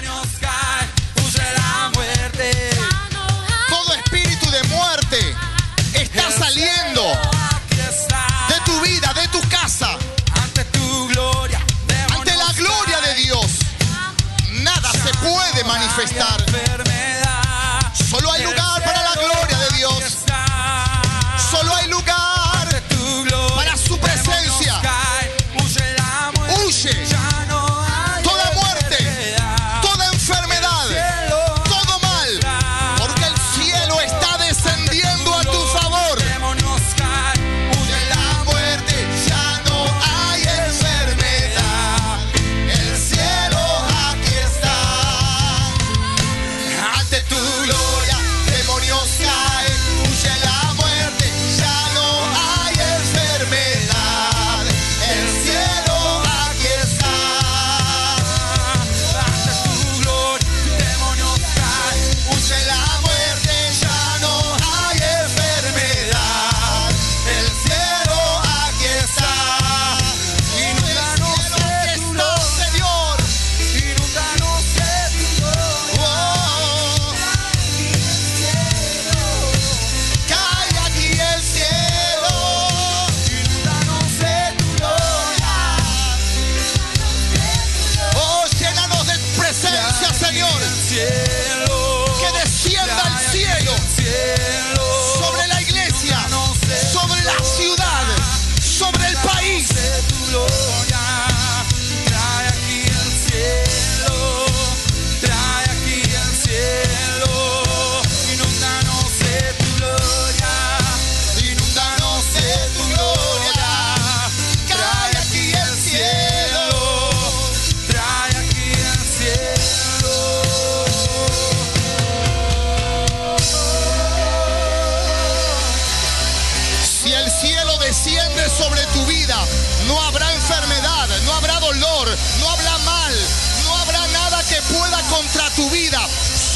Demonios caen, huye la muerte. Todo espíritu de muerte está saliendo de tu vida, de tu casa, Ante tu gloria. ante la gloria de Dios. Nada se puede manifestar.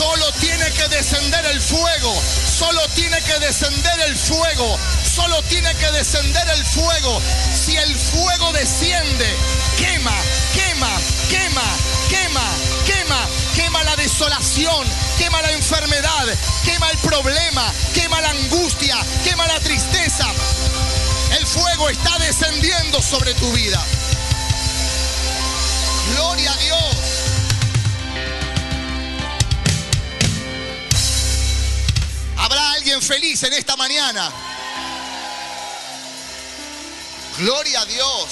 Solo tiene que descender el fuego, solo tiene que descender el fuego, solo tiene que descender el fuego. Si el fuego desciende, quema, quema, quema, quema, quema, quema la desolación, quema la enfermedad, quema el problema, quema la angustia, quema la tristeza. El fuego está descendiendo sobre tu vida. Gloria a Dios. Feliz en esta mañana? Gloria a Dios.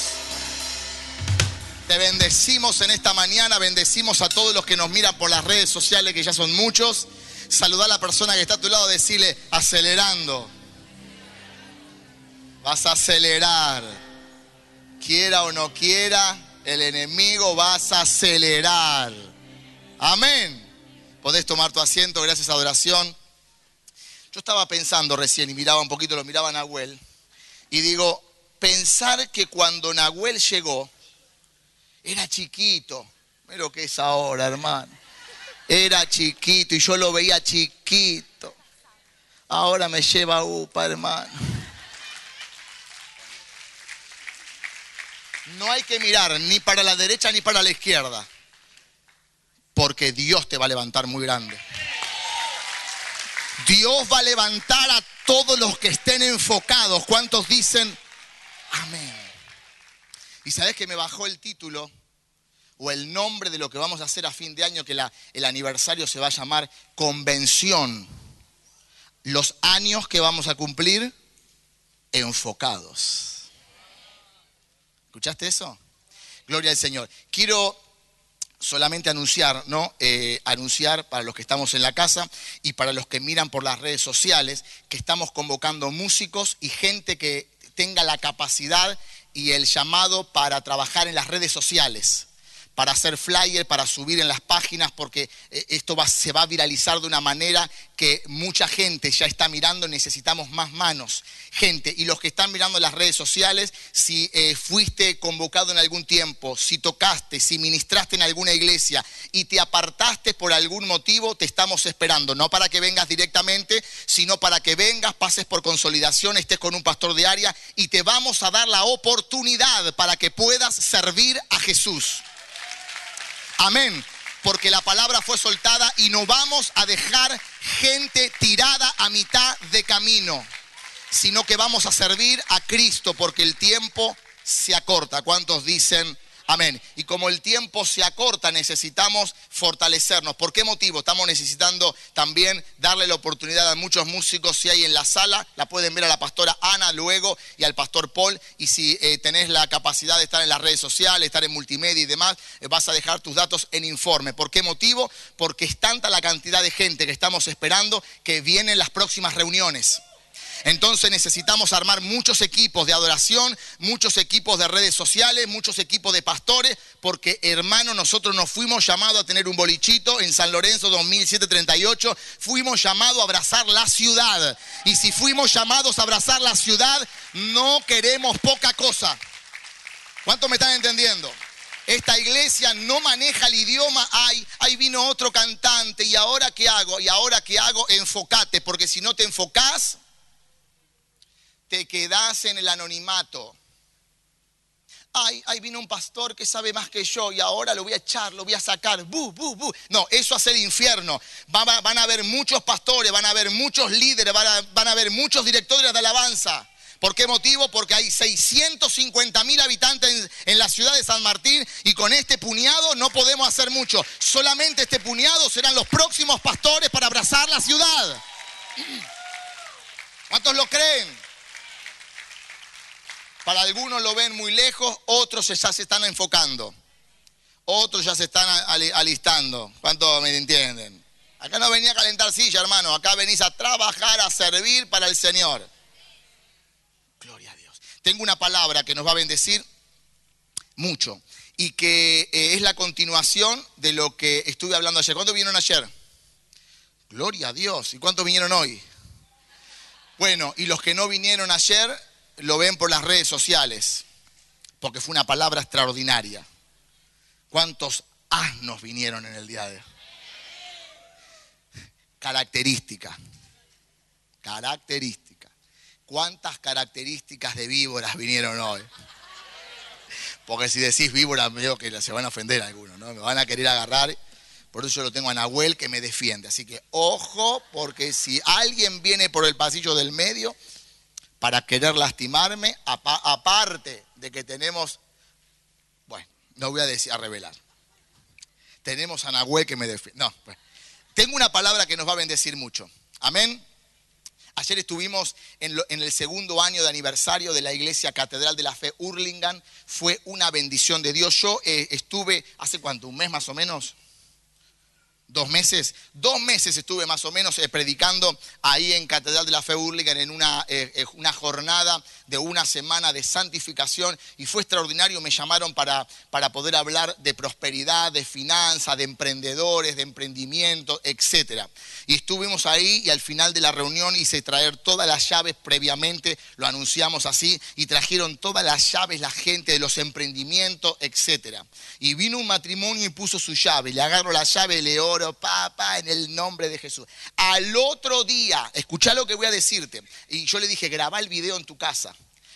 Te bendecimos en esta mañana, bendecimos a todos los que nos miran por las redes sociales, que ya son muchos. Saludar a la persona que está a tu lado, decirle, acelerando. Vas a acelerar. Quiera o no quiera, el enemigo vas a acelerar. Amén. Podés tomar tu asiento, gracias a adoración. Yo estaba pensando recién y miraba un poquito, lo miraba Nahuel. Y digo, pensar que cuando Nahuel llegó, era chiquito. Mira lo que es ahora, hermano. Era chiquito y yo lo veía chiquito. Ahora me lleva upa, hermano. No hay que mirar ni para la derecha ni para la izquierda. Porque Dios te va a levantar muy grande. Dios va a levantar a todos los que estén enfocados. ¿Cuántos dicen amén? Y sabes que me bajó el título o el nombre de lo que vamos a hacer a fin de año, que el aniversario se va a llamar Convención. Los años que vamos a cumplir enfocados. ¿Escuchaste eso? Gloria al Señor. Quiero solamente anunciar, ¿no? Eh, anunciar para los que estamos en la casa y para los que miran por las redes sociales que estamos convocando músicos y gente que tenga la capacidad y el llamado para trabajar en las redes sociales para hacer flyer, para subir en las páginas, porque eh, esto se va a viralizar de una manera que mucha gente ya está mirando, necesitamos más manos. Gente, y los que están mirando las redes sociales, si eh, fuiste convocado en algún tiempo, si tocaste, si ministraste en alguna iglesia y te apartaste por algún motivo, te estamos esperando, no para que vengas directamente, sino para que vengas, pases por consolidación, estés con un pastor de área y te vamos a dar la oportunidad para que puedas servir a Jesús. Amén. porque la palabra fue soltada y no vamos a dejar gente tirada a mitad de camino, sino que vamos a servir a Cristo porque el tiempo se acorta. ¿Cuántos dicen Amén. Y como el tiempo se acorta, necesitamos fortalecernos. ¿Por qué motivo? Estamos necesitando también darle la oportunidad a muchos músicos, si hay en la sala, la pueden ver a la pastora Ana luego y al pastor Paul. Y si eh, tenés la capacidad de estar en las redes sociales, estar en multimedia y demás, eh, vas a dejar tus datos en informe. ¿Por qué motivo? Porque es tanta la cantidad de gente que estamos esperando que vienen las próximas reuniones. Entonces necesitamos armar muchos equipos de adoración, muchos equipos de redes sociales, muchos equipos de pastores, porque hermano, nosotros nos fuimos llamados a tener un bolichito en San Lorenzo 2738, fuimos llamados a abrazar la ciudad. Y si fuimos llamados a abrazar la ciudad, no queremos poca cosa. ¿Cuánto me están entendiendo? Esta iglesia no maneja el idioma, ay, ahí vino otro cantante y ahora qué hago, y ahora qué hago, enfocate, porque si no te enfocás, te quedas en el anonimato. Ay, ahí vino un pastor que sabe más que yo y ahora lo voy a echar, lo voy a sacar. Bu, bu, bu. No, eso hace el infierno. Van a, haber muchos pastores, van a haber muchos líderes, van a, van a haber muchos directores de alabanza. ¿Por qué motivo? Porque hay 650 mil habitantes en, en, la ciudad de San Martín y con este puñado no podemos hacer mucho. Solamente este puñado serán los próximos pastores para abrazar la ciudad. ¿Cuántos lo creen? Para algunos lo ven muy lejos, otros ya se están enfocando. Otros ya se están alistando. ¿Cuántos me entienden? Acá no venía a calentar silla, hermano. Acá venís a trabajar, a servir para el Señor. Gloria a Dios. Tengo una palabra que nos va a bendecir mucho y que eh, es la continuación de lo que estuve hablando ayer. ¿Cuántos vinieron ayer? Gloria a Dios. ¿Y cuántos vinieron hoy? Bueno, y los que no vinieron ayer, lo ven por las redes sociales, porque fue una palabra extraordinaria. ¿Cuántos asnos vinieron en el día de hoy? Característica. Característica. ¿Cuántas características de víboras vinieron hoy? Porque si decís víbora, veo que se van a ofender algunos, ¿no? Me van a querer agarrar. Por eso yo lo tengo a Nahuel que me defiende. Así que ojo, porque si alguien viene por el pasillo del medio, para querer lastimarme, aparte de que tenemos, bueno, no voy a decir a revelar. Tenemos a Nahuel que me defiende. No, pues, tengo una palabra que nos va a bendecir mucho. Amén. Ayer estuvimos en, el segundo año de aniversario de la Iglesia Catedral de la Fe Hurlingham. Fue una bendición de Dios. Yo eh, estuve hace cuánto, un mes más o menos, dos meses, dos meses estuve más o menos eh, predicando ahí en Catedral de la Fe Hurlingham en una, eh, eh, una, jornada de una semana de santificación y fue extraordinario. Me llamaron para, para poder hablar de prosperidad, de finanzas, de emprendedores, de emprendimiento, etc. Y estuvimos ahí y al final de la reunión hice traer todas las llaves previamente, lo anunciamos así, y trajeron todas las llaves la gente de los emprendimientos, etc. Y vino un matrimonio y puso su llave, le agarro la llave, le oro papá, en el nombre de Jesús. Al otro día, escucha lo que voy a decirte. Y yo le dije, graba el video en tu casa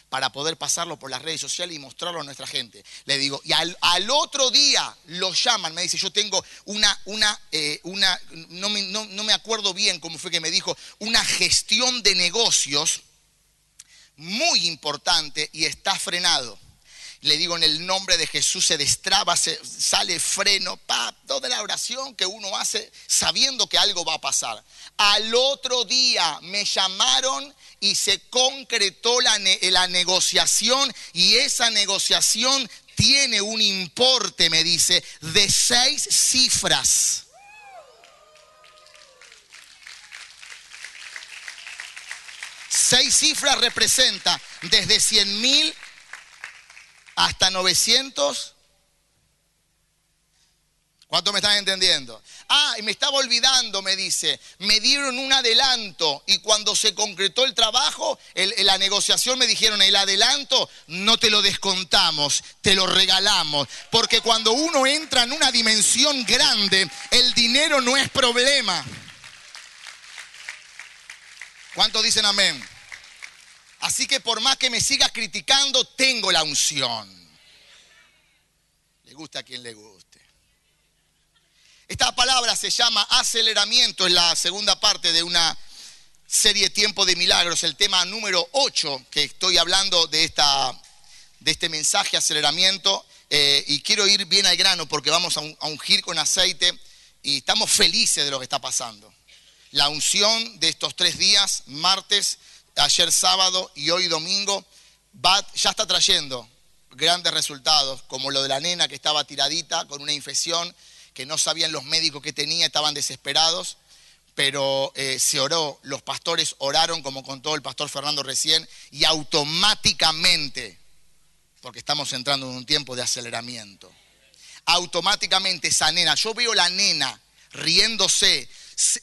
para poder pasarlo por las redes sociales y mostrarlo a nuestra gente. Le digo, y al, otro día lo llaman, me dice, yo tengo una, una, eh, una no, me, no me acuerdo bien cómo fue que me dijo, una gestión de negocios muy importante y está frenado le digo en el nombre de Jesús, se destraba, se sale freno, pa, toda la oración que uno hace sabiendo que algo va a pasar. Al otro día me llamaron y se concretó la, la negociación y esa negociación tiene un importe, me dice, de seis cifras. Seis cifras representa desde 100 mil hasta 900. ¿Cuánto me están entendiendo? Ah, y me estaba olvidando, me dice, me dieron un adelanto y cuando se concretó el trabajo, la negociación me dijeron, el adelanto no te lo descontamos, te lo regalamos, porque cuando uno entra en una dimensión grande, el dinero no es problema. ¿Cuántos dicen amén? Así que por más que me sigas criticando, tengo la unción. Le gusta a quien le guste. Esta palabra se llama aceleramiento, es la segunda parte de una serie Tiempo de Milagros, el tema número 8 que estoy hablando de, esta, de este mensaje aceleramiento. Eh, y quiero ir bien al grano porque vamos a ungir con aceite y estamos felices de lo que está pasando. La unción de estos tres días, martes, ayer sábado y hoy domingo, ya está trayendo grandes resultados, como lo de la nena que estaba tiradita con una infección que no sabían los médicos que tenía, estaban desesperados, pero eh, se oró, los pastores oraron, como contó el pastor Fernando recién, y automáticamente, porque estamos entrando en un tiempo de aceleramiento, automáticamente esa nena, yo veo la nena riéndose,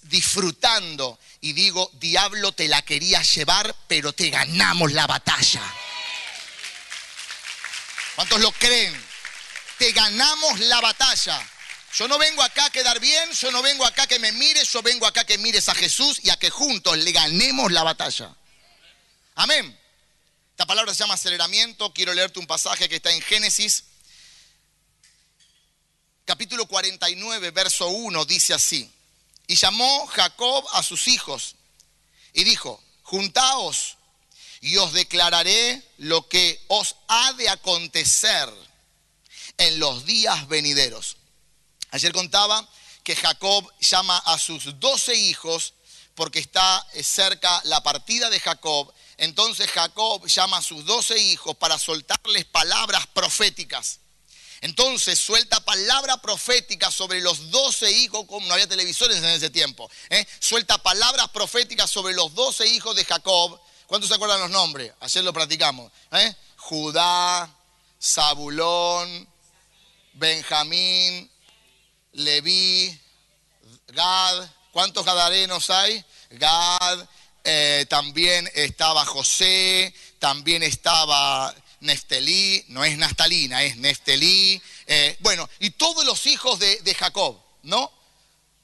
disfrutando, y digo, diablo te la quería llevar, pero te ganamos la batalla. ¿Cuántos lo creen? Te ganamos la batalla. Yo no vengo acá a quedar bien, yo no vengo acá que me mires, yo vengo acá que mires a Jesús y a que juntos le ganemos la batalla. Amén. Esta palabra se llama aceleramiento. Quiero leerte un pasaje que está en Génesis, capítulo 49, verso 1, dice así. Y llamó Jacob a sus hijos y dijo, juntaos y os declararé lo que os ha de acontecer en los días venideros. Ayer contaba que Jacob llama a sus doce hijos porque está eh, cerca la partida de Jacob. Entonces Jacob llama a sus doce hijos para soltarles palabras proféticas. Entonces suelta palabra profética sobre los doce hijos, como no había televisores en ese tiempo. ¿eh? Suelta palabras proféticas sobre los doce hijos de Jacob. ¿Cuántos se acuerdan los nombres? Ayer lo practicamos. ¿eh? Judá, Zabulón, Benjamín, Leví, Gad. ¿Cuántos gadarenos hay? Gad. Eh, también estaba José. También estaba Neftelí. No es Nastalina, es Neftelí. Eh, bueno, y todos los hijos de, Jacob, ¿no?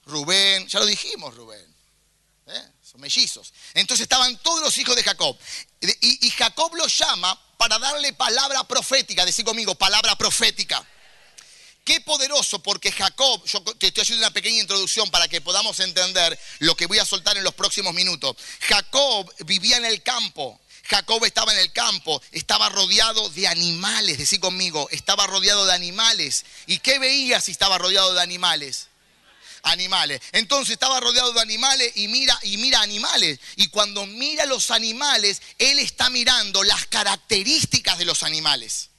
Rubén, ya lo dijimos, Rubén. ¿eh? Son mellizos. Entonces estaban todos los hijos de Jacob. Y, y Jacob los llama para darle palabra profética. Decir conmigo, palabra profética. Qué poderoso, porque Jacob, yo te estoy haciendo una pequeña introducción para que podamos entender lo que voy a soltar en los próximos minutos. Jacob vivía en el campo. Jacob estaba en el campo, estaba rodeado de animales, decí conmigo, estaba rodeado de animales. ¿Y qué veía si estaba rodeado de animales? Animales. Entonces estaba rodeado de animales y mira y mira animales. Y cuando mira los animales, él está mirando las características de los animales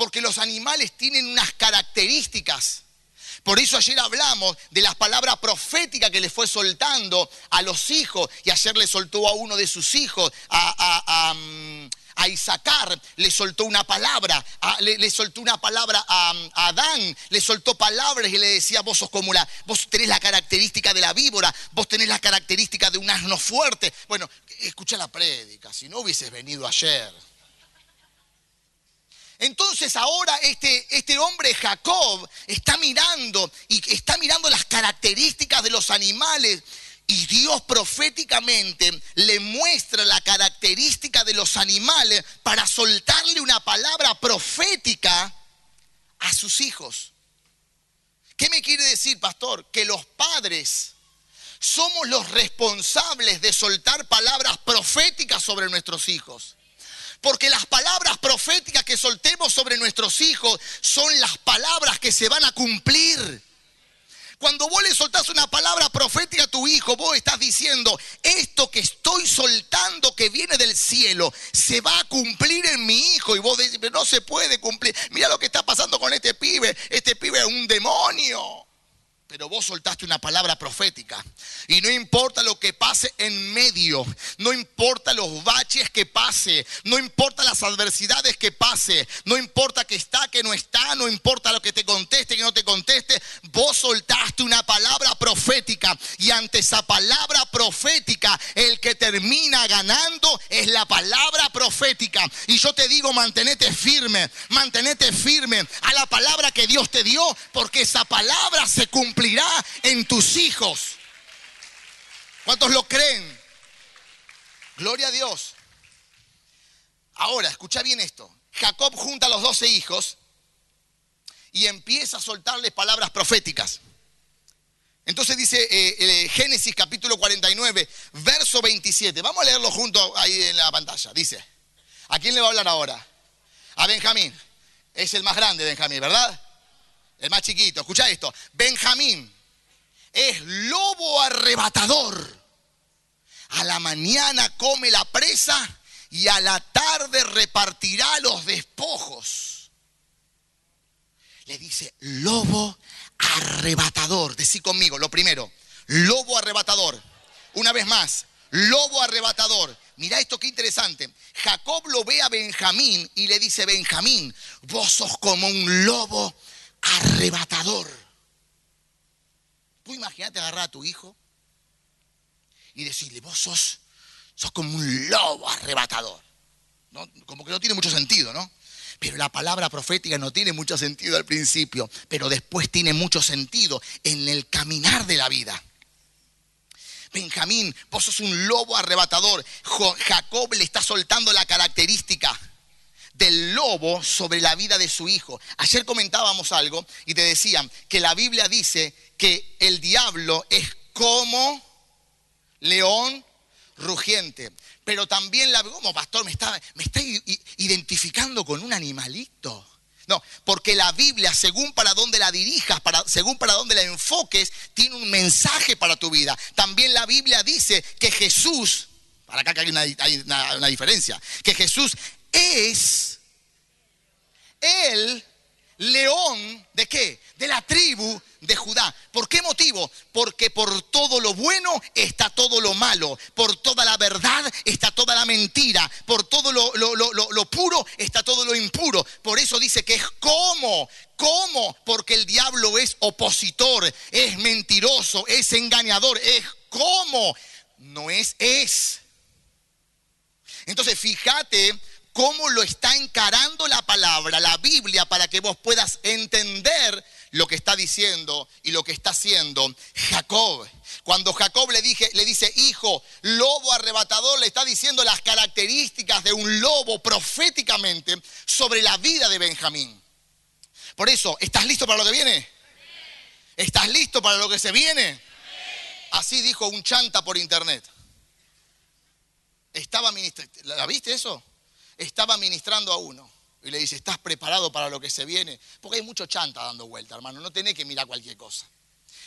porque los animales tienen unas características. Por eso ayer hablamos de las palabras proféticas que le fue soltando a los hijos y ayer le soltó a uno de sus hijos, a, a, Isaacar, le soltó una palabra, le, soltó una palabra a, Adán, le soltó palabras y le decía, vos sos como la, vos tenés la característica de la víbora, vos tenés la característica de un asno fuerte. Bueno, escucha la prédica, si no hubieses venido ayer. Entonces ahora este, este hombre Jacob está mirando y está mirando las características de los animales y Dios proféticamente le muestra la característica de los animales para soltarle una palabra profética a sus hijos. ¿Qué me quiere decir, pastor? Que los padres somos los responsables de soltar palabras proféticas sobre nuestros hijos. Porque las palabras proféticas que soltemos sobre nuestros hijos son las palabras que se van a cumplir. Cuando vos le soltás una palabra profética a tu hijo, vos estás diciendo, esto que estoy soltando que viene del cielo, se va a cumplir en mi hijo. Y vos decís, no se puede cumplir. Mira lo que está pasando con este pibe. Este pibe es un demonio pero vos soltaste una palabra profética. Y no importa lo que pase en medio, no importa los baches que pase, no importa las adversidades que pase, no importa que está, que no está, no importa lo que te conteste, que no te conteste, vos soltaste una palabra profética. Y ante esa palabra profética, el que termina ganando es la palabra profética. Y yo te digo, mantenete firme, mantenete firme a la palabra que Dios te dio, porque esa palabra se cumple cumplirá en tus hijos. ¿Cuántos lo creen? Gloria a Dios. Ahora, escucha bien esto. Jacob junta a los doce hijos y empieza a soltarles palabras proféticas. Entonces dice eh, eh, Génesis capítulo 49, verso 27. Vamos a leerlo junto ahí en la pantalla. Dice, ¿a quién le va a hablar ahora? A Benjamín. Es el más grande Benjamín, ¿verdad? El más chiquito. Escucha esto. Benjamín es lobo arrebatador. A la mañana come la presa y a la tarde repartirá los despojos. Le dice, lobo arrebatador. Decí conmigo, lo primero, lobo arrebatador. Una vez más, lobo arrebatador. Mira esto qué interesante. Jacob lo ve a Benjamín y le dice, Benjamín, vos sos como un lobo arrebatador. Tú imagínate agarrar a tu hijo y decirle, vos sos, sos como un lobo arrebatador. Como que no tiene mucho sentido, ¿no? Pero la palabra profética no tiene mucho sentido al principio, pero después tiene mucho sentido en el caminar de la vida. Benjamín, vos sos un lobo arrebatador. Jacob le está soltando la característica lobo sobre la vida de su hijo. Ayer comentábamos algo y te decían que la Biblia dice que el diablo es como león rugiente. Pero también la como pastor me está, me identificando con un animalito. No, porque la Biblia, según para dónde la dirijas, según para dónde la enfoques, tiene un mensaje para tu vida. También la Biblia dice que Jesús, para acá una, hay una diferencia, que Jesús es el león de qué? De la tribu de Judá. ¿Por qué motivo? Porque por todo lo bueno está todo lo malo, por toda la verdad está toda la mentira, por todo lo, lo, puro está todo lo impuro. Por eso dice que es como, ¿cómo? Porque el diablo es opositor, es mentiroso, es engañador, es como, no es es. Entonces fíjate cómo lo está encarando la palabra, la Biblia, para que vos puedas entender lo que está diciendo y lo que está haciendo Jacob. Cuando Jacob le, dije, le dice, hijo, lobo arrebatador, le está diciendo las características de un lobo proféticamente sobre la vida de Benjamín. Por eso, ¿estás listo para lo que viene? ¿Estás listo para lo que se viene? Así dijo un chanta por internet. Estaba ministrando, ¿la viste eso? Estaba ministrando a uno y le dice, ¿estás preparado para lo que se viene? Porque hay mucho chanta dando vuelta, hermano, no tenés que mirar cualquier cosa.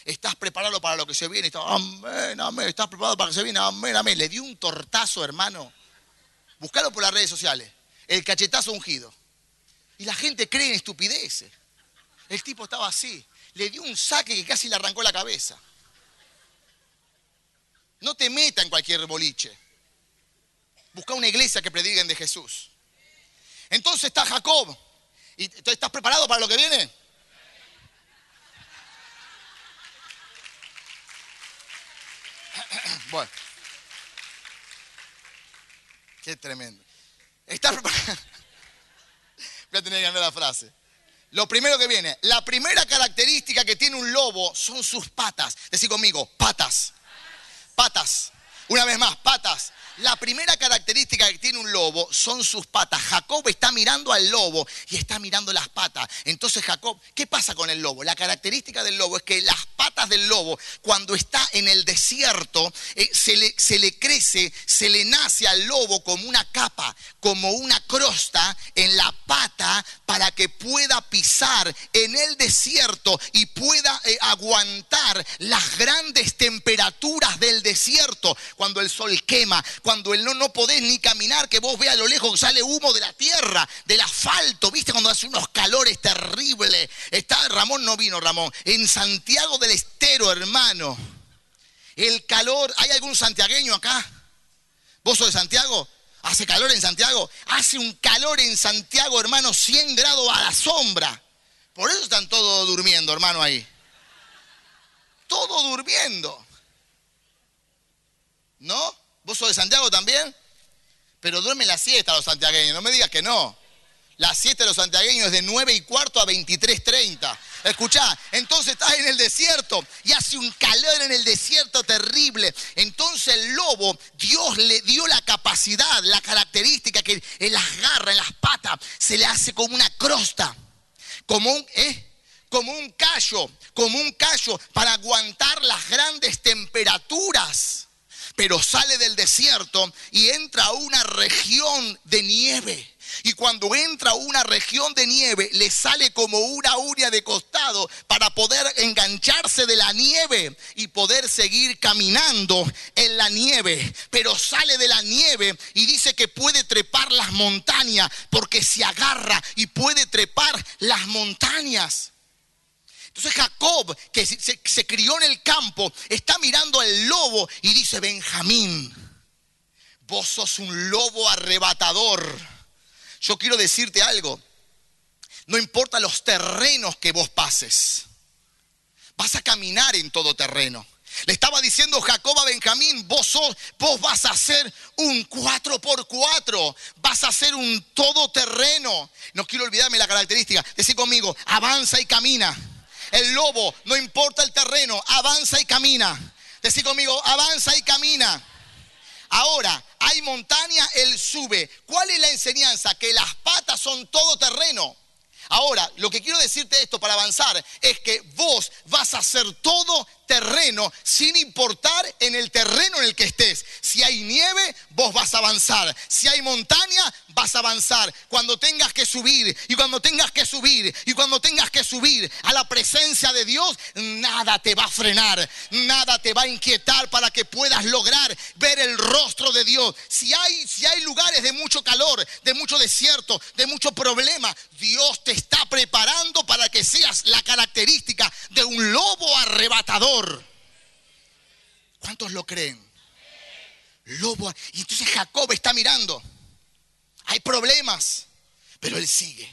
¿Estás preparado para lo que se viene? amén, amén, ¿estás preparado para lo que se viene? Amén, amén. Le dio un tortazo, hermano. Buscalo por las redes sociales. El cachetazo ungido. Y la gente cree en estupideces. El tipo estaba así. Le dio un saque que casi le arrancó la cabeza. No te meta en cualquier boliche. Busca una iglesia que prediquen de Jesús. Entonces está Jacob. ¿Y estás preparado para lo que viene? Bueno. Qué tremendo. ¿Estás preparado? Voy a tener que cambiar la frase. Lo primero que viene, la primera característica que tiene un lobo son sus patas. Decí conmigo, patas. Patas. Una vez más, patas. La primera característica que tiene un lobo son sus patas. Jacob está mirando al lobo y está mirando las patas. Entonces Jacob, ¿qué pasa con el lobo? La característica del lobo es que las patas del lobo, cuando está en el desierto, eh, se, le, crece, se le nace al lobo como una capa, como una crosta en la pata para que pueda pisar en el desierto y pueda eh, aguantar las grandes temperaturas del desierto cuando el sol quema, cuando el no, no podés ni caminar, que vos veas a lo lejos que sale humo de la tierra, del asfalto, ¿viste? Cuando hace unos calores terribles. Está, Ramón no vino, Ramón, en Santiago del Estero, hermano. El calor, ¿hay algún santiagueño acá? ¿Vos sos de Santiago? ¿Hace calor en Santiago? Hace un calor en Santiago, hermano, 100 grados a la sombra. Por eso están todos durmiendo, hermano, ahí. Todo durmiendo. ¿No? ¿Vos sos de Santiago también? Pero duermen la siesta los santiagueños, no me digas que no. La siesta de los santiagueños es de 9 y cuarto a 23.30. Escuchá, entonces estás en el desierto y hace un calor en el desierto terrible. Entonces el lobo, Dios le dio la capacidad, la característica que en las garras, en las patas, se le hace como una crosta. Como un, ¿eh? como un callo, como un callo para aguantar las grandes temperaturas. Pero sale del desierto y entra a una región de nieve. Y cuando entra a una región de nieve, le sale como una uña de costado para poder engancharse de la nieve y poder seguir caminando en la nieve. Pero sale de la nieve y dice que puede trepar las montañas porque se agarra y puede trepar las montañas. Entonces Jacob, que se, se, crió en el campo, está mirando al lobo y dice, Benjamín, vos sos un lobo arrebatador. Yo quiero decirte algo, no importa los terrenos que vos pases, vas a caminar en todo terreno. Le estaba diciendo Jacob a Benjamín, vos, sos, vos vas a ser un 4 por 4 vas a ser un todoterreno. No quiero olvidarme la característica. Decir conmigo, avanza y camina. El lobo, no importa el terreno, avanza y camina. Decir conmigo, avanza y camina. Ahora, hay montaña, él sube. ¿Cuál es la enseñanza? Que las patas son todo terreno. Ahora, lo que quiero decirte esto para avanzar es que vos vas a hacer todo terreno sin importar en el terreno en el que estés. Si hay nieve, vos vas a avanzar. Si hay montaña, vas a avanzar. Cuando tengas que subir y cuando tengas que subir y cuando tengas que subir a la presencia de Dios, nada te va a frenar, nada te va a inquietar para que puedas lograr ver el rostro de Dios. Si hay, si hay lugares de mucho calor, de mucho desierto, de mucho problema, Dios te está preparando para que seas la característica de un lobo arrebatador. ¿Cuántos lo creen? Lobo. Y entonces Jacob está mirando. Hay problemas, pero él sigue.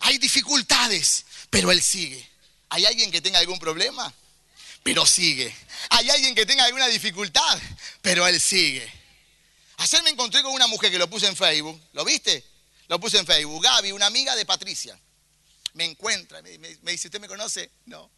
Hay dificultades, pero él sigue. ¿Hay alguien que tenga algún problema? Pero sigue. ¿Hay alguien que tenga alguna dificultad? Pero él sigue. Ayer me encontré con una mujer que lo puse en Facebook. ¿Lo viste? Lo puse en Facebook. Gaby, una amiga de Patricia. Me encuentra, me, me, me dice, ¿usted me conoce? No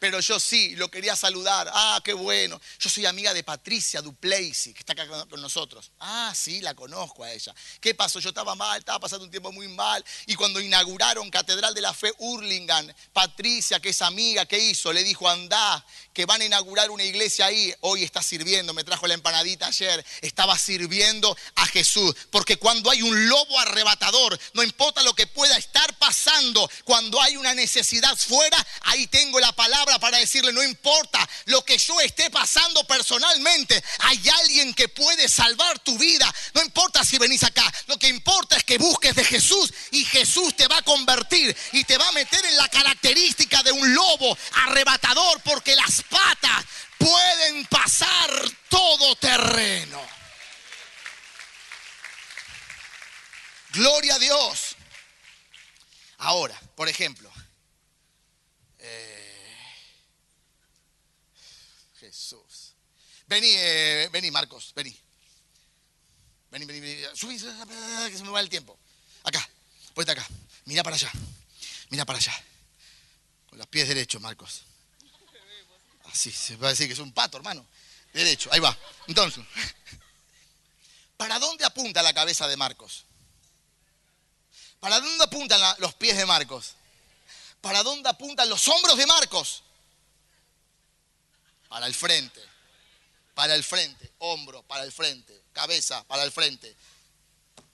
pero yo sí, lo quería saludar. Ah, qué bueno. Yo soy amiga de Patricia Duplessis, que está acá con nosotros. Ah, sí, la conozco a ella. ¿Qué pasó? Yo estaba mal, estaba pasando un tiempo muy mal. Y cuando inauguraron Catedral de la Fe Hurlingham, Patricia, que es amiga, ¿qué hizo? Le dijo, anda, que van a inaugurar una iglesia ahí. Hoy está sirviendo, me trajo la empanadita ayer. Estaba sirviendo a Jesús. Porque cuando hay un lobo arrebatador, no importa lo que pueda estar pasando, cuando hay una necesidad fuera, ahí tengo la palabra para decirle, no importa lo que yo esté pasando personalmente, hay alguien que puede salvar tu vida. No importa si venís acá, lo que importa es que busques de Jesús y Jesús te va a convertir y te va a meter en la característica de un lobo arrebatador porque las patas pueden pasar todo terreno. Gloria a Dios. Ahora, por ejemplo, eh, Jesús. Vení, eh, vení, Marcos, vení. Vení, vení, vení. Subí, que se me va el tiempo. Acá, ponte acá. Mira para allá. Mira para allá. Con los pies derechos, Marcos. Así, se va a decir que es un pato, hermano. Derecho, ahí va. Entonces, ¿para dónde apunta la cabeza de Marcos? ¿Para dónde apuntan los pies de Marcos? ¿Para dónde apuntan los hombros de Marcos? para el frente, para el frente, hombro, para el frente, cabeza, para el frente,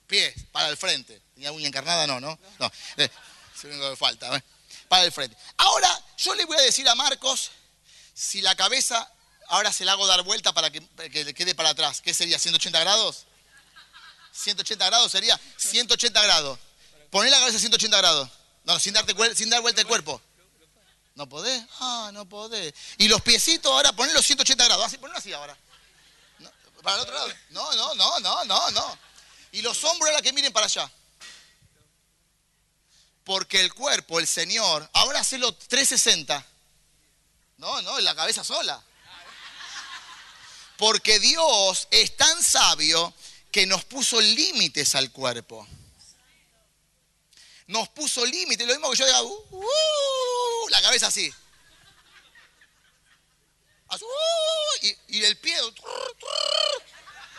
pies, para el frente. ¿Tenía uña encarnada? No, no. No, eh, es lo que falta, ¿eh? para el frente. Ahora, yo le voy a decir a Marcos, si la cabeza ahora se la hago dar vuelta para que, que le quede para atrás, ¿qué sería? ¿180 grados? 180 grados sería 180 grados. Poné la cabeza a 180 grados. No, sin, darte, sin dar vuelta el cuerpo. ¿No podés? Ah, no podés. Y los piecitos ahora, ponlos 180 grados. Así, ponlo así ahora. ¿Para el otro lado? No, no, no, no, no, no. Y los hombros ahora que miren para allá. Porque el cuerpo, el Señor, ahora hacelo 360. No, no, la cabeza sola. Porque Dios es tan sabio que nos puso límites al cuerpo nos puso límite. Lo mismo que yo diga, uh, uh, la cabeza así. Uh, y, el pie.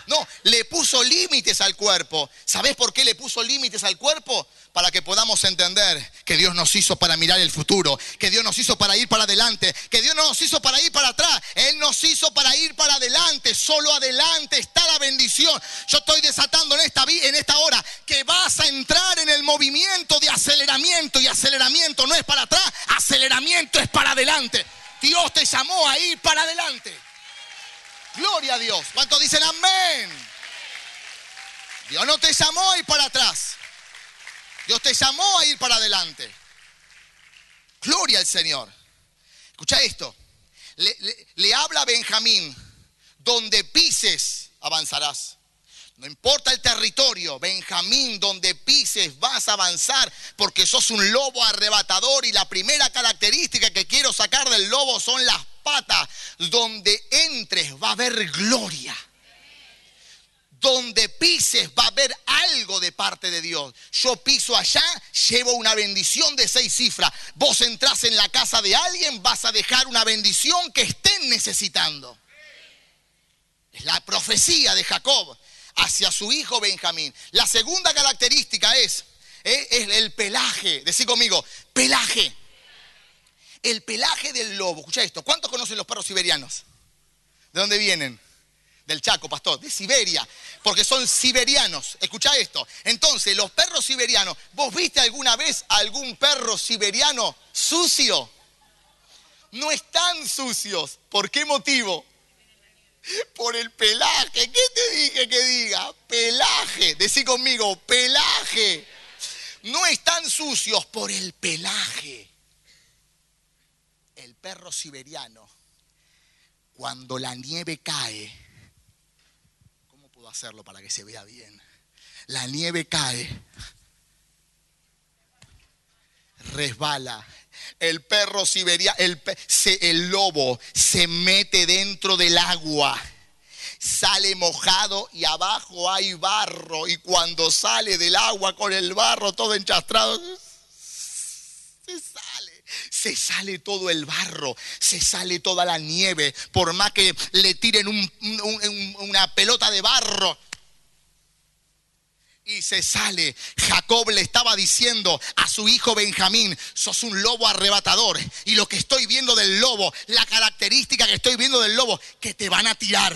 No, le puso límites al cuerpo. ¿Sabes por qué le puso límites al cuerpo? Para que podamos entender que Dios nos hizo para mirar el futuro, que Dios nos hizo para ir para adelante, que Dios no nos hizo para ir para atrás, Él nos hizo para ir para adelante. Solo adelante está la bendición. Yo estoy desatando en esta, en esta hora que vas a entrar en el movimiento de aceleramiento y aceleramiento no es para atrás, aceleramiento es para adelante. Dios te llamó a ir para adelante. Gloria a Dios. ¿Cuántos dicen amén? Dios no te llamó a ir para atrás. Dios te llamó a ir para adelante. Gloria al Señor. Escucha esto. Le, habla a Benjamín, donde pises avanzarás. No importa el territorio, Benjamín, donde pises vas a avanzar porque sos un lobo arrebatador y la primera característica que quiero sacar del lobo son las Donde entres va a haber gloria. Donde pises va a haber algo de parte de Dios. Yo piso allá, llevo una bendición de seis cifras. Vos entras en la casa de alguien, vas a dejar una bendición que estén necesitando. Es la profecía de Jacob hacia su hijo Benjamín. La segunda característica es, eh, es el pelaje. Decí conmigo, pelaje. El pelaje del lobo. Escucha esto. ¿Cuántos conocen los perros siberianos? ¿De dónde vienen? Del Chaco, pastor. De Siberia. Porque son siberianos. Escucha esto. Entonces, los perros siberianos. ¿Vos viste alguna vez algún perro siberiano sucio? No están sucios. ¿Por qué motivo? Por el pelaje. ¿Qué te dije que diga? Pelaje. Decí conmigo, pelaje. No están sucios por el pelaje. El perro siberiano, cuando la nieve cae, ¿cómo puedo hacerlo para que se vea bien? La nieve cae, resbala el perro siberiano, el, el lobo se mete dentro del agua sale mojado y abajo hay barro. Y cuando sale del agua con el barro todo enchastrado, se. Se sale todo el barro, se sale toda la nieve. Por más que le tiren una pelota de barro, y se sale. Jacob le estaba diciendo a su hijo Benjamín, sos un lobo arrebatador. Y lo que estoy viendo del lobo, la característica que estoy viendo del lobo, que te van a tirar,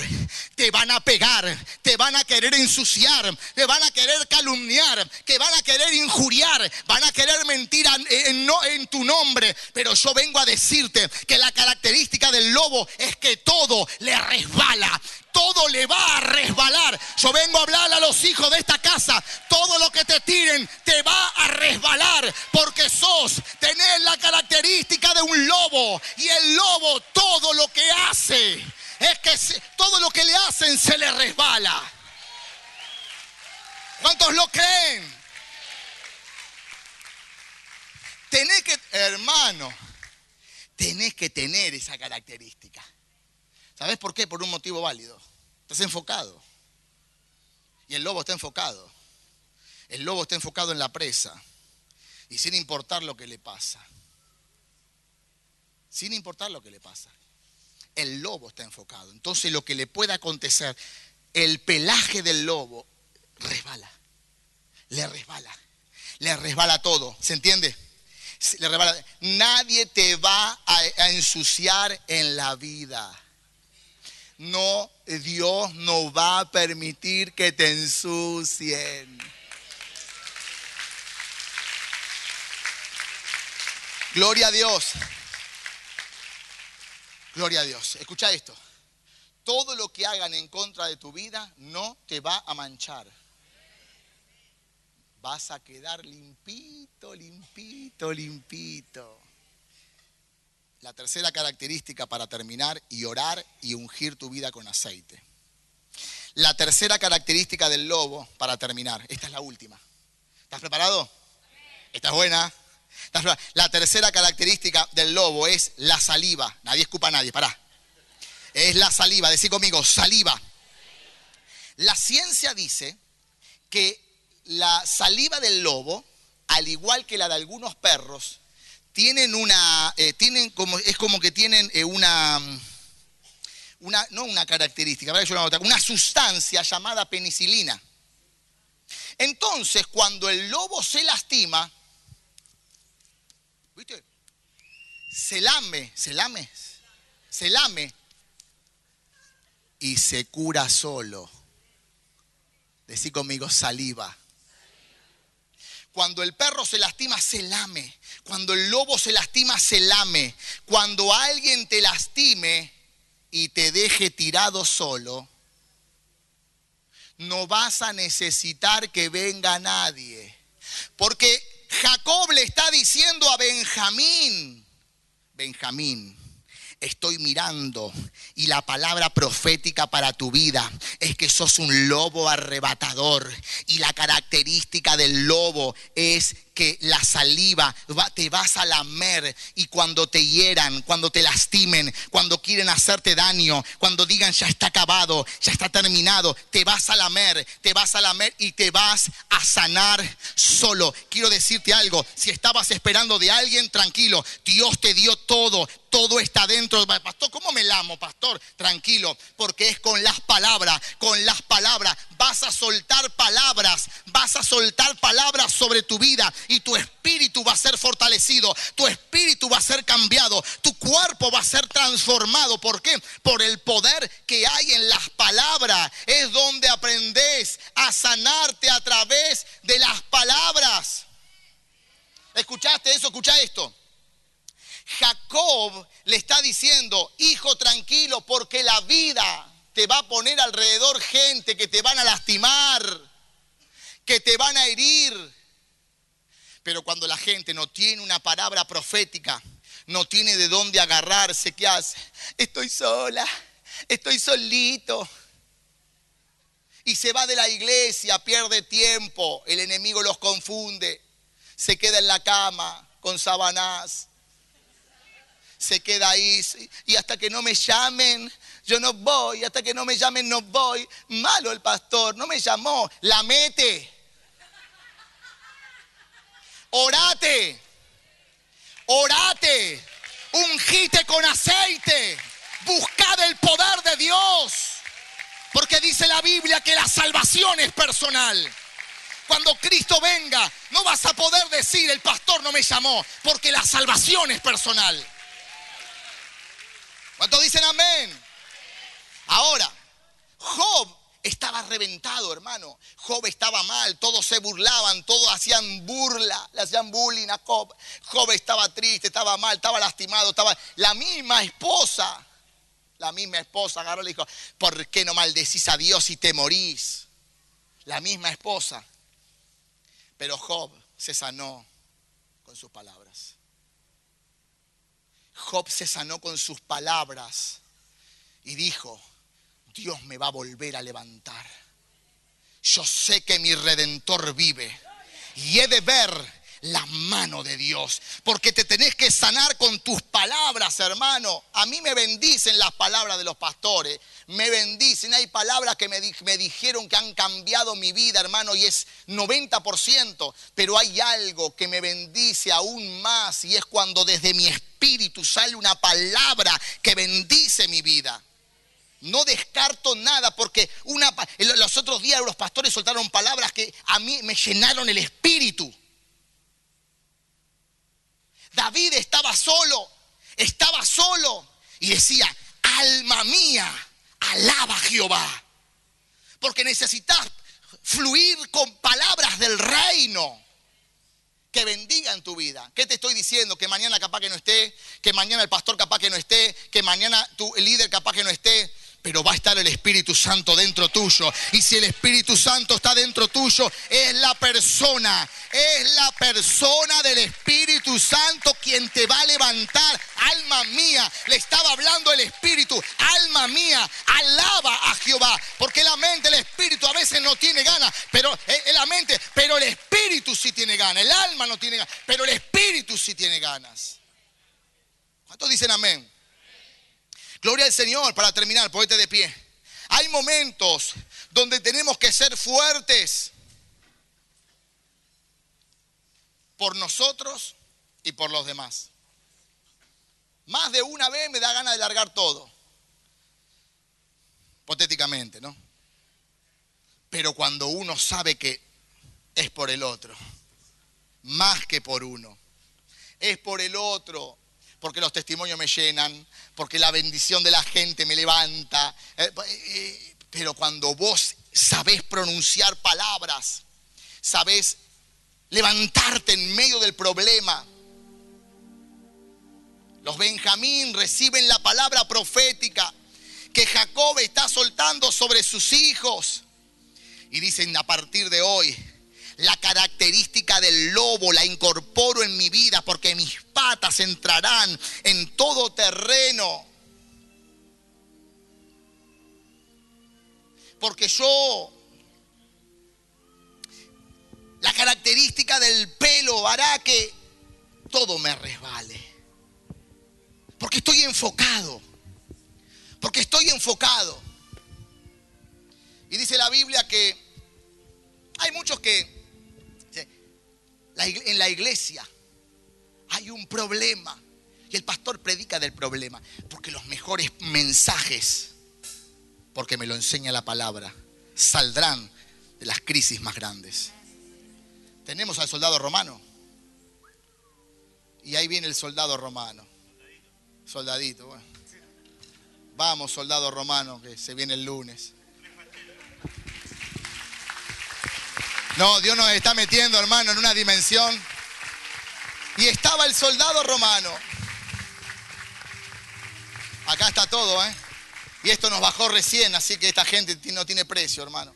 te van a pegar, te van a querer ensuciar, te van a querer calumniar, que van a querer injuriar, van a querer mentir en, en tu nombre. Pero yo vengo a decirte que la característica del lobo es que todo le resbala, todo le va a resbalar. Yo vengo a hablar a los hijos de esta casa. Todo lo que te tiren te va a resbalar porque sos, tenés la característica de un lobo. Y el lobo todo lo que hace es que todo lo que le hacen se le resbala. ¿Cuántos lo creen? Tenés que, hermano, tenés que tener esa característica. ¿Sabes por qué? Por un motivo válido. Estás enfocado. Y el lobo está enfocado. El lobo está enfocado en la presa. Y sin importar lo que le pasa. Sin importar lo que le pasa. El lobo está enfocado. Entonces lo que le pueda acontecer, el pelaje del lobo resbala. Le resbala. Le resbala todo. ¿Se entiende? Le. Nadie te va a ensuciar en la vida no, Dios no va a permitir que te ensucien. Gloria a Dios. Gloria a Dios. Escucha esto. Todo lo que hagan en contra de tu vida no te va a manchar. Vas a quedar limpito, limpito, limpito. La tercera característica para terminar y orar y ungir tu vida con aceite. La tercera característica del lobo para terminar. Esta es la última. ¿Estás preparado? ¿Estás buena? La tercera característica del lobo es la saliva. Nadie escupa a nadie, pará. Es la saliva. Decí conmigo, saliva. La ciencia dice que la saliva del lobo, al igual que la de algunos perros, tienen una, eh, tienen como, es como que tienen eh, una, una, no una característica, una sustancia llamada penicilina. Entonces, cuando el lobo se lastima, ¿viste? Se lame, se lame, se lame y se cura solo. Decí conmigo saliva. Cuando el perro se lastima, se lame. Cuando el lobo se lastima, se lame. Cuando alguien te lastime y te deje tirado solo, no vas a necesitar que venga nadie. Porque Jacob le está diciendo a Benjamín, Benjamín, estoy mirando y la palabra profética para tu vida es que sos un lobo arrebatador y la característica del lobo es que la saliva te vas a lamer y cuando te hieran, cuando te lastimen, cuando quieren hacerte daño, cuando digan ya está acabado, ya está terminado, te vas a lamer, te vas a lamer y te vas a sanar solo. Quiero decirte algo, si estabas esperando de alguien, tranquilo, Dios te dio todo, todo está dentro. Pastor, ¿cómo me lamo, pastor? Tranquilo, porque es con las palabras, con las palabras. Vas a soltar palabras, vas a soltar palabras sobre tu vida y tu espíritu va a ser fortalecido, tu espíritu va a ser cambiado, tu cuerpo va a ser transformado. ¿Por qué? Por el poder que hay en las palabras. Es donde aprendes a sanarte a través de las palabras. ¿Escuchaste eso? Escucha esto. Jacob le está diciendo, hijo tranquilo, porque la vida te va a poner alrededor gente que te van a lastimar, que te van a herir, pero cuando la gente no tiene una palabra profética, no tiene de dónde agarrarse, ¿qué hace? Estoy sola, estoy solito. Y se va de la iglesia, pierde tiempo, el enemigo los confunde, se queda en la cama con sabanás, se queda ahí y hasta que no me llamen, yo no voy, hasta que no me llamen no voy. Malo el pastor, no me llamó, la mete. Orate, orate, ungite con aceite, buscad el poder de Dios. Porque dice la Biblia que la salvación es personal. Cuando Cristo venga, no vas a poder decir, el pastor no me llamó, porque la salvación es personal. ¿Cuántos dicen amén? Ahora, Job estaba reventado, hermano. Job estaba mal, todos se burlaban, todos hacían burla, le hacían bullying a Job. Job estaba triste, estaba mal, estaba lastimado, estaba la misma esposa. La misma esposa agarró y dijo, ¿por qué no maldecís a Dios y te morís? La misma esposa. Pero Job se sanó con sus palabras. Job se sanó con sus palabras y dijo, Dios me va a volver a levantar. Yo sé que mi redentor vive y he de ver la mano de Dios. Porque te tenés que sanar con tus palabras, hermano. A mí me bendicen las palabras de los pastores. Me bendicen. Hay palabras que me, dijeron que han cambiado mi vida, hermano, y es 90%. Pero hay algo que me bendice aún más y es cuando desde mi espíritu sale una palabra que bendice mi vida. No descarto nada porque los otros días los pastores soltaron palabras que a mí me llenaron el espíritu. David estaba solo, estaba solo y decía, alma mía, alaba a Jehová. Porque necesitas fluir con palabras del reino que bendigan tu vida. ¿Qué te estoy diciendo? Que mañana capaz que no esté, que mañana el pastor capaz que no esté, que mañana tu líder capaz que no esté pero va a estar el Espíritu Santo dentro tuyo. Y si el Espíritu Santo está dentro tuyo, es la persona, es la persona del Espíritu Santo quien te va a levantar. Alma mía, le estaba hablando el Espíritu, alma mía, alaba a Jehová. Porque la mente, el Espíritu a veces no tiene ganas, pero eh, eh, la mente, pero el Espíritu sí tiene ganas. El alma no tiene ganas, pero el Espíritu sí tiene ganas. ¿Cuántos dicen amén? Gloria al Señor para terminar, ponete de pie. Hay momentos donde tenemos que ser fuertes por nosotros y por los demás. Más de una vez me da ganas de largar todo. hipotéticamente, ¿no? Pero cuando uno sabe que es por el otro, más que por uno, es por el otro, porque los testimonios me llenan, porque la bendición de la gente me levanta. Eh, eh, pero cuando vos sabés pronunciar palabras, sabés levantarte en medio del problema. Los Benjamín reciben la palabra profética que Jacob está soltando sobre sus hijos. Y dicen a partir de hoy, la característica del lobo la incorporo en mi vida porque mis patas entrarán en todo terreno. Porque yo, la característica del pelo hará que todo me resbale. Porque estoy enfocado. Porque estoy enfocado. Y dice la Biblia que hay muchos que en la iglesia hay un problema. Y el pastor predica del problema. Porque los mejores mensajes, porque me lo enseña la palabra, saldrán de las crisis más grandes. Tenemos al soldado romano. Y ahí viene el soldado romano. Soldadito, bueno. Vamos, soldado romano, que se viene el lunes. No, Dios nos está metiendo, hermano, en una dimensión. Y estaba el soldado romano. Acá está todo, ¿eh? Y esto nos bajó recién, así que esta gente no tiene precio, hermano.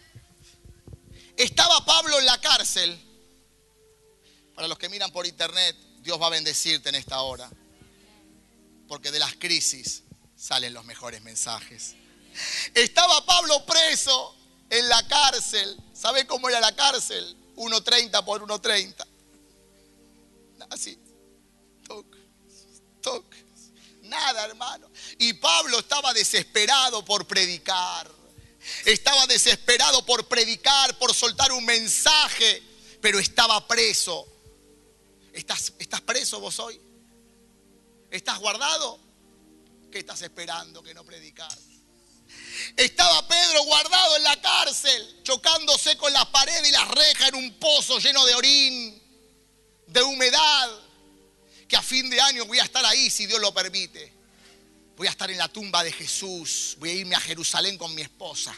Estaba Pablo en la cárcel. Para los que miran por internet, Dios va a bendecirte en esta hora. Porque de las crisis salen los mejores mensajes. Estaba Pablo preso en la cárcel. ¿Sabe cómo era la cárcel? 1.30 por 1.30. Así. Toc, toc. Nada, hermano. Y Pablo estaba desesperado por predicar. Estaba desesperado por predicar, por soltar un mensaje, pero estaba preso. ¿Estás, estás preso vos hoy? ¿Estás guardado? ¿Qué estás esperando que no predicas? Estaba Pedro guardado en la cárcel, chocándose con las paredes y las rejas en un pozo lleno de orín, de humedad, que a fin de año voy a estar ahí si Dios lo permite. Voy a estar en la tumba de Jesús, voy a irme a Jerusalén con mi esposa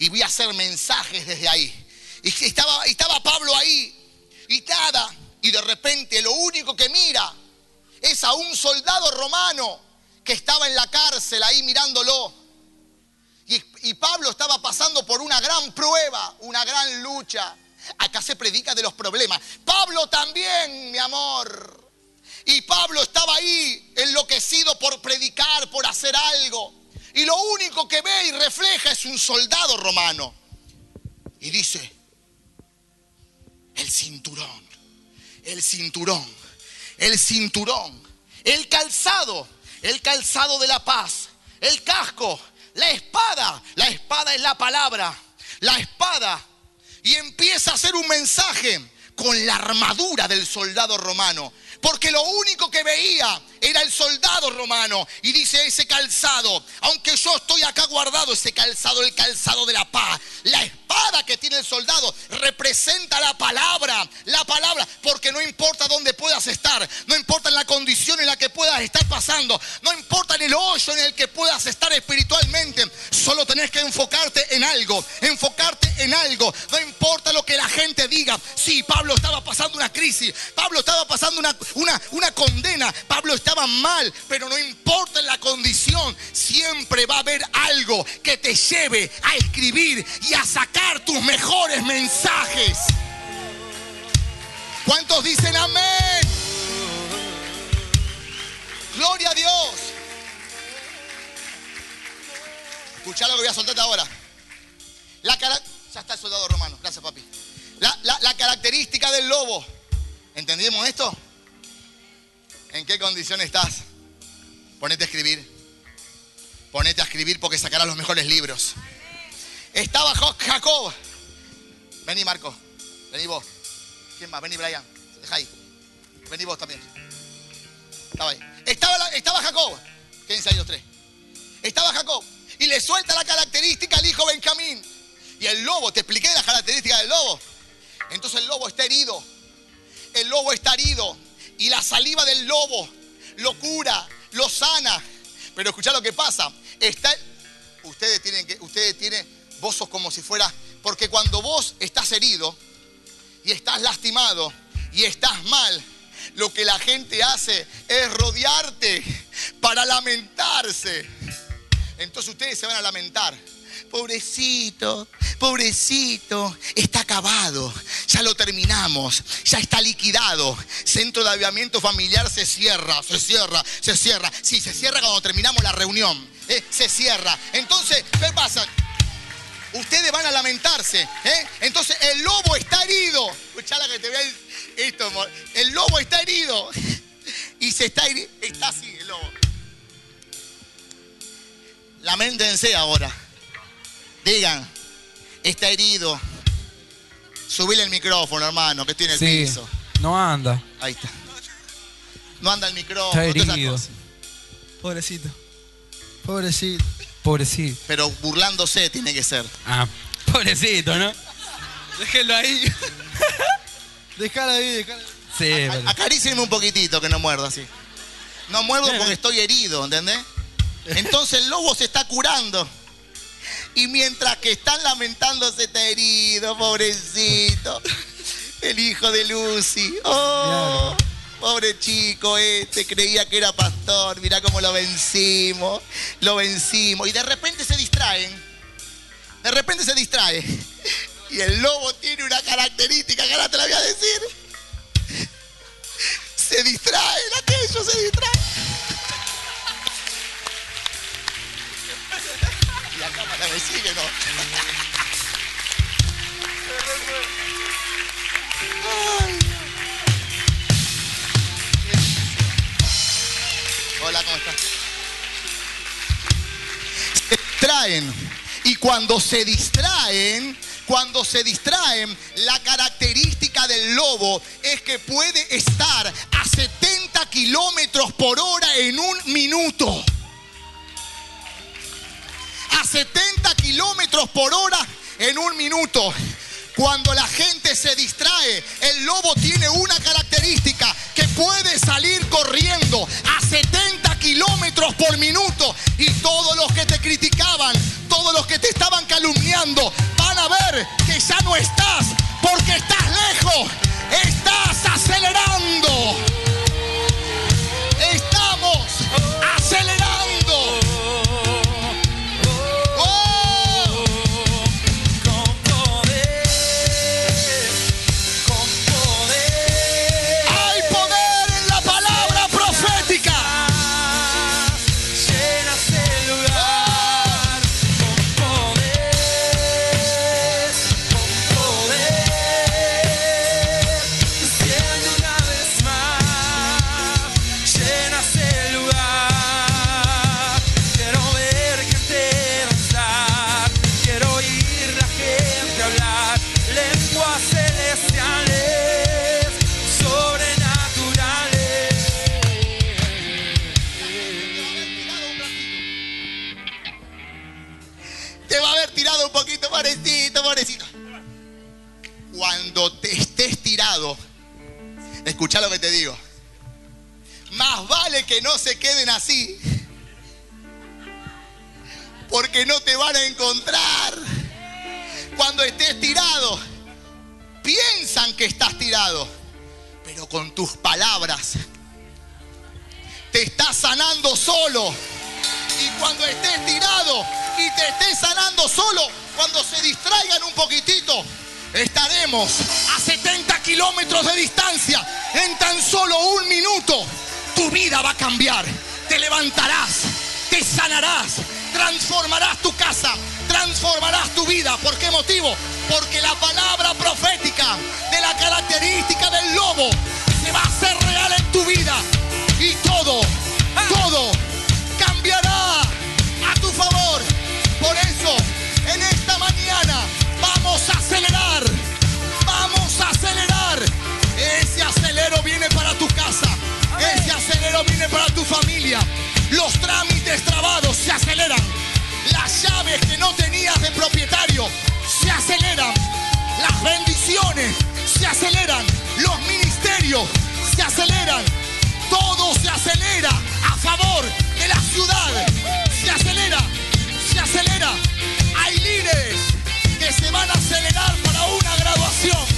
y voy a hacer mensajes desde ahí. Y estaba, estaba Pablo ahí y y de repente lo único que mira es a un soldado romano que estaba en la cárcel ahí mirándolo y, Pablo estaba pasando por una gran prueba, una gran lucha. Acá se predica de los problemas. Pablo también, mi amor. Y Pablo estaba ahí enloquecido por predicar, por hacer algo. Y lo único que ve y refleja es un soldado romano. Y dice, el cinturón, el cinturón, el cinturón, el calzado, el calzado de la paz, el casco, la espada, la espada es la palabra, la espada. Y empieza a hacer un mensaje con la armadura del soldado romano. Porque lo único que veía era el soldado romano. Y dice ese calzado, aunque yo estoy acá guardado, ese calzado, el calzado de la paz. La espada que tiene el soldado representa la palabra, la palabra. Porque no importa dónde puedas estar, no importa en la condición en la que puedas estar pasando, no importa el hoyo en el que puedas estar espiritualmente, solo tenés que enfocarte en algo, enfocarte algo. No importa lo que la gente diga. Sí, Pablo estaba pasando una crisis, Pablo estaba pasando una, una, una condena, Pablo estaba mal, pero no importa la condición, siempre va a haber algo que te lleve a escribir y a sacar tus mejores mensajes. ¿Cuántos dicen amén? Gloria a Dios. Escucha lo que voy a soltarte ahora. La cara... Ya está el soldado romano. Gracias, papi. La, la característica del lobo. ¿Entendimos esto? ¿En qué condición estás? Ponete a escribir. Ponete a escribir porque sacarás los mejores libros. Estaba Jacob. Vení, Marco. Vení vos. ¿Quién más? Vení, Brian. Deja ahí. Vení vos también. Estaba ahí. Estaba, estaba Jacob. Quédense ahí los tres. Estaba Jacob. y le suelta la característica al hijo Benjamín. Y el lobo, te expliqué las características del lobo. Entonces el lobo está herido. El lobo está herido. Y la saliva del lobo lo cura, lo sana. Pero escucha lo que pasa. Está, ustedes tienen que, ustedes tienen, vos como si fuera, porque cuando vos estás herido y estás lastimado y estás mal, lo que la gente hace es rodearte para lamentarse. Entonces ustedes se van a lamentar. Pobrecito, pobrecito, está acabado, ya lo terminamos, ya está liquidado. Centro de aviamiento familiar se cierra, se cierra, se cierra. Sí, se cierra cuando terminamos la reunión, ¿eh? se cierra. Entonces, ¿qué pasa? Ustedes van a lamentarse, ¿eh? Entonces el lobo está herido. Escuchala que te vea esto, amor. El lobo está herido. Y se está herido. Está así el lobo. Lamentense ahora. Digan, está herido. Subile el micrófono, hermano, que estoy en el Sí, piso. no anda. Ahí está. No anda el micrófono, Está herido. Pobrecito. Pobrecito. Pobrecito. Pero burlándose tiene que ser. Ah, pobrecito, ¿no? Déjenlo ahí. Déjala ahí, déjala ahí. Sí, pero- Acarícienme un poquitito que no muerda así. No muerdo porque estoy herido, ¿entendés? Entonces el lobo se está curando. Y mientras que están lamentándose está herido, pobrecito. El hijo de Lucy. Oh, pobre chico este, creía que era pastor. Mirá cómo lo vencimos. Lo vencimos. Y de repente se distraen. De repente se distrae. Y el lobo tiene una característica que ahora te la voy a decir se distraen, aquello se distrae. La cámara me sigue, ¿no? Hola, ¿cómo estás? Se distraen. Y cuando se distraen, cuando se distraen, la característica del lobo es que puede estar a 70 kilómetros por hora en un minuto. A 70 kilómetros por hora en un minuto. Cuando la gente se distrae, el lobo tiene una característica que puede salir corriendo a 70 kilómetros por minuto y todos los que te criticaban, todos los que te estaban calumniando, van a ver que ya no estás porque estás lejos, estás acelerando. Pobrecito. Cuando te estés tirado, escucha lo que te digo. Más vale que no se queden así. Porque no te van a encontrar. Cuando estés tirado, piensan que estás tirado. Pero con tus palabras, te estás sanando solo. Y cuando estés tirado y te estés sanando solo, cuando se distraigan un poquitito, estaremos a 70 kilómetros de distancia. En tan solo un minuto, tu vida va a cambiar. Te levantarás, te sanarás, transformarás tu casa, transformarás tu vida. ¿Por qué motivo? Porque la palabra profética de la característica del lobo se va a hacer real en tu vida. Y todo, todo cambiará a tu favor. Por eso, en esta mañana. Vamos a acelerar. Vamos a acelerar. Ese acelero viene para tu casa. Ese acelero viene para tu familia. Los trámites trabados se aceleran. Las llaves que no tenías de propietario se aceleran. Las bendiciones se aceleran. Los ministerios se aceleran. Todo se acelera a favor de la ciudad. Se acelera. Se acelera. Hay líderes que se van a acelerar para una graduación.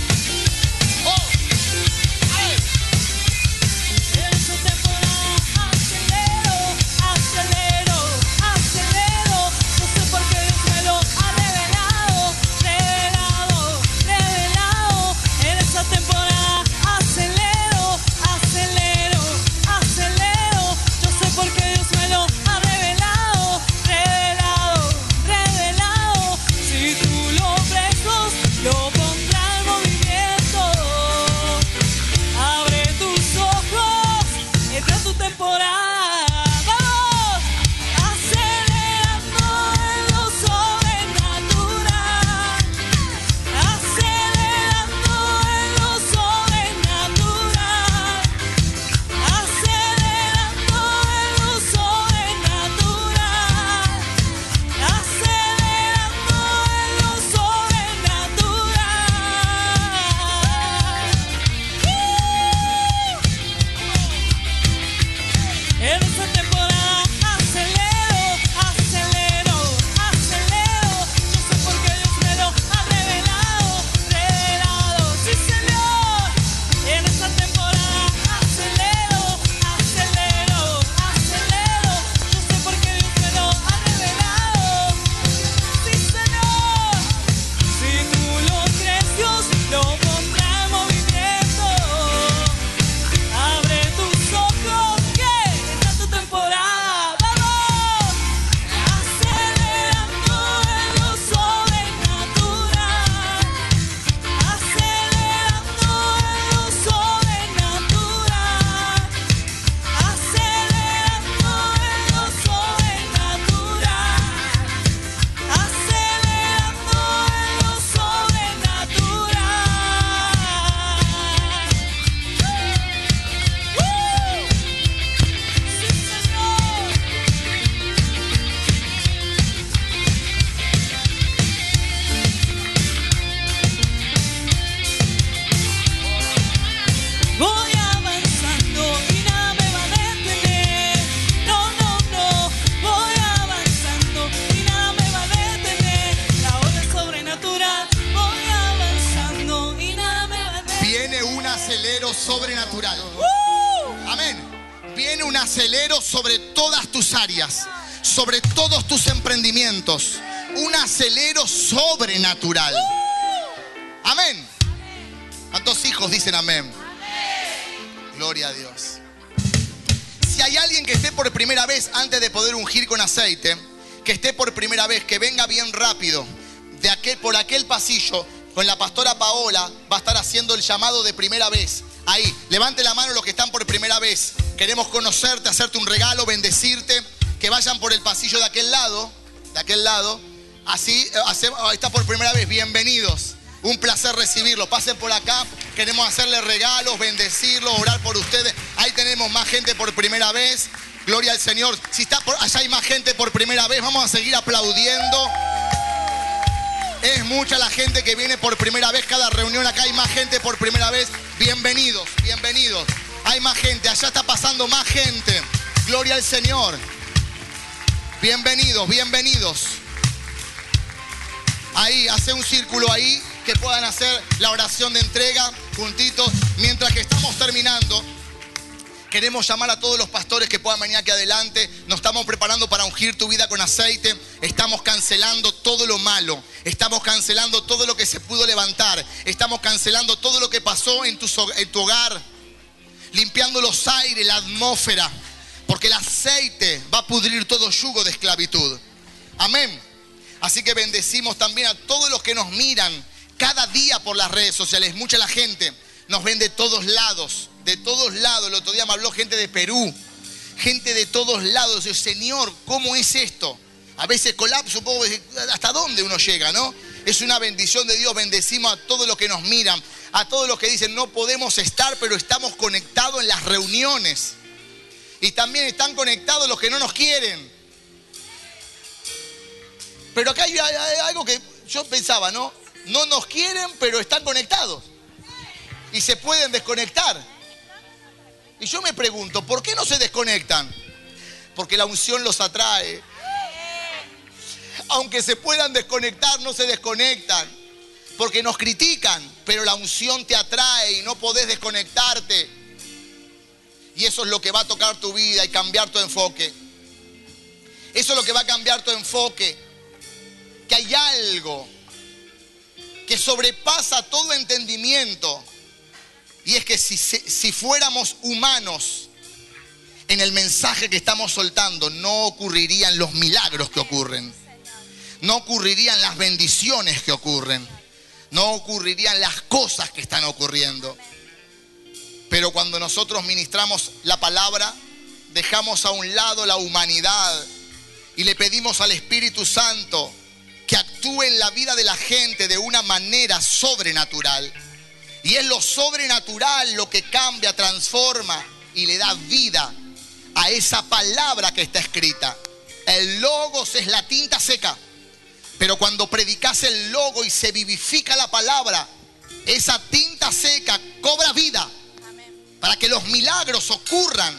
Sobrenatural. Amén. ¿Cuántos hijos dicen amén? Gloria a Dios. Si hay alguien que esté por primera vez antes de poder ungir con aceite, que esté por primera vez, que venga bien rápido, de aquel, por aquel pasillo, con la pastora Paola, va a estar haciendo el llamado de primera vez. Ahí, levante la mano los que están por primera vez. Queremos conocerte, hacerte un regalo, bendecirte. Que vayan por el pasillo de aquel lado, de aquel lado. Así, eh, ahí está por primera vez. Bienvenidos. Un placer recibirlos. Pasen por acá. Queremos hacerles regalos, bendecirlos, orar por ustedes. Ahí tenemos más gente por primera vez. Gloria al Señor. Si está por allá hay más gente por primera vez, vamos a seguir aplaudiendo. Es mucha la gente que viene por primera vez. Cada reunión acá hay más gente por primera vez. Bienvenidos, bienvenidos. Hay más gente. Allá está pasando más gente. Gloria al Señor. Bienvenidos, bienvenidos. Ahí, hace un círculo ahí que puedan hacer la oración de entrega juntitos. Mientras que estamos terminando, Queremos llamar a todos los pastores que puedan venir aquí adelante. Nos estamos preparando para ungir tu vida con aceite. Estamos cancelando todo lo malo. Estamos cancelando todo lo que se pudo levantar. Estamos cancelando todo lo que pasó en tu, en tu hogar. Limpiando los aires, la atmósfera. Porque el aceite va a pudrir todo yugo de esclavitud. Amén. Así que bendecimos también a todos los que nos miran cada día por las redes sociales. Mucha la gente nos ven de todos lados, de todos lados. El otro día me habló gente de Perú, gente de todos lados. Señor, ¿cómo es esto? A veces colapso, ¿hasta dónde uno llega, no? Es una bendición de Dios. Bendecimos a todos los que nos miran, a todos los que dicen no podemos estar, pero estamos conectados en las reuniones. Y también están conectados los que no nos quieren. Pero acá hay, algo que yo pensaba, ¿no? No nos quieren, pero están conectados. Y se pueden desconectar. Y yo me pregunto, ¿por qué no se desconectan? Porque la unción los atrae. Aunque se puedan desconectar, no se desconectan. Porque nos critican, pero la unción te atrae y no podés desconectarte. Y eso es lo que va a tocar tu vida y cambiar tu enfoque. Eso es lo que va a cambiar tu enfoque. Que hay algo que sobrepasa todo entendimiento. Y es que si, si fuéramos humanos en el mensaje que estamos soltando, no ocurrirían los milagros que ocurren. No ocurrirían las bendiciones que ocurren. No ocurrirían las cosas que están ocurriendo. Pero cuando nosotros ministramos la palabra, dejamos a un lado la humanidad y le pedimos al Espíritu Santo que actúe en la vida de la gente de una manera sobrenatural. Y es lo sobrenatural lo que cambia, transforma y le da vida a esa palabra que está escrita. El logos es la tinta seca. Pero cuando predicas el logo y se vivifica la palabra, esa tinta seca cobra vida para que los milagros ocurran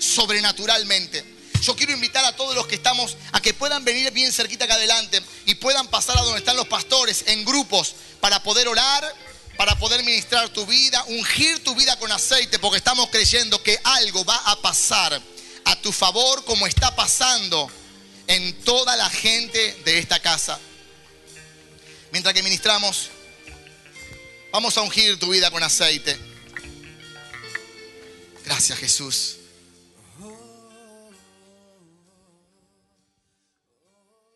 sobrenaturalmente. Yo quiero invitar a todos los que estamos a que puedan venir bien cerquita acá adelante y puedan pasar a donde están los pastores en grupos para poder orar, para poder ministrar tu vida, ungir tu vida con aceite, porque estamos creyendo que algo va a pasar a tu favor como está pasando en toda la gente de esta casa. Mientras que ministramos, vamos a ungir tu vida con aceite. Gracias Jesús.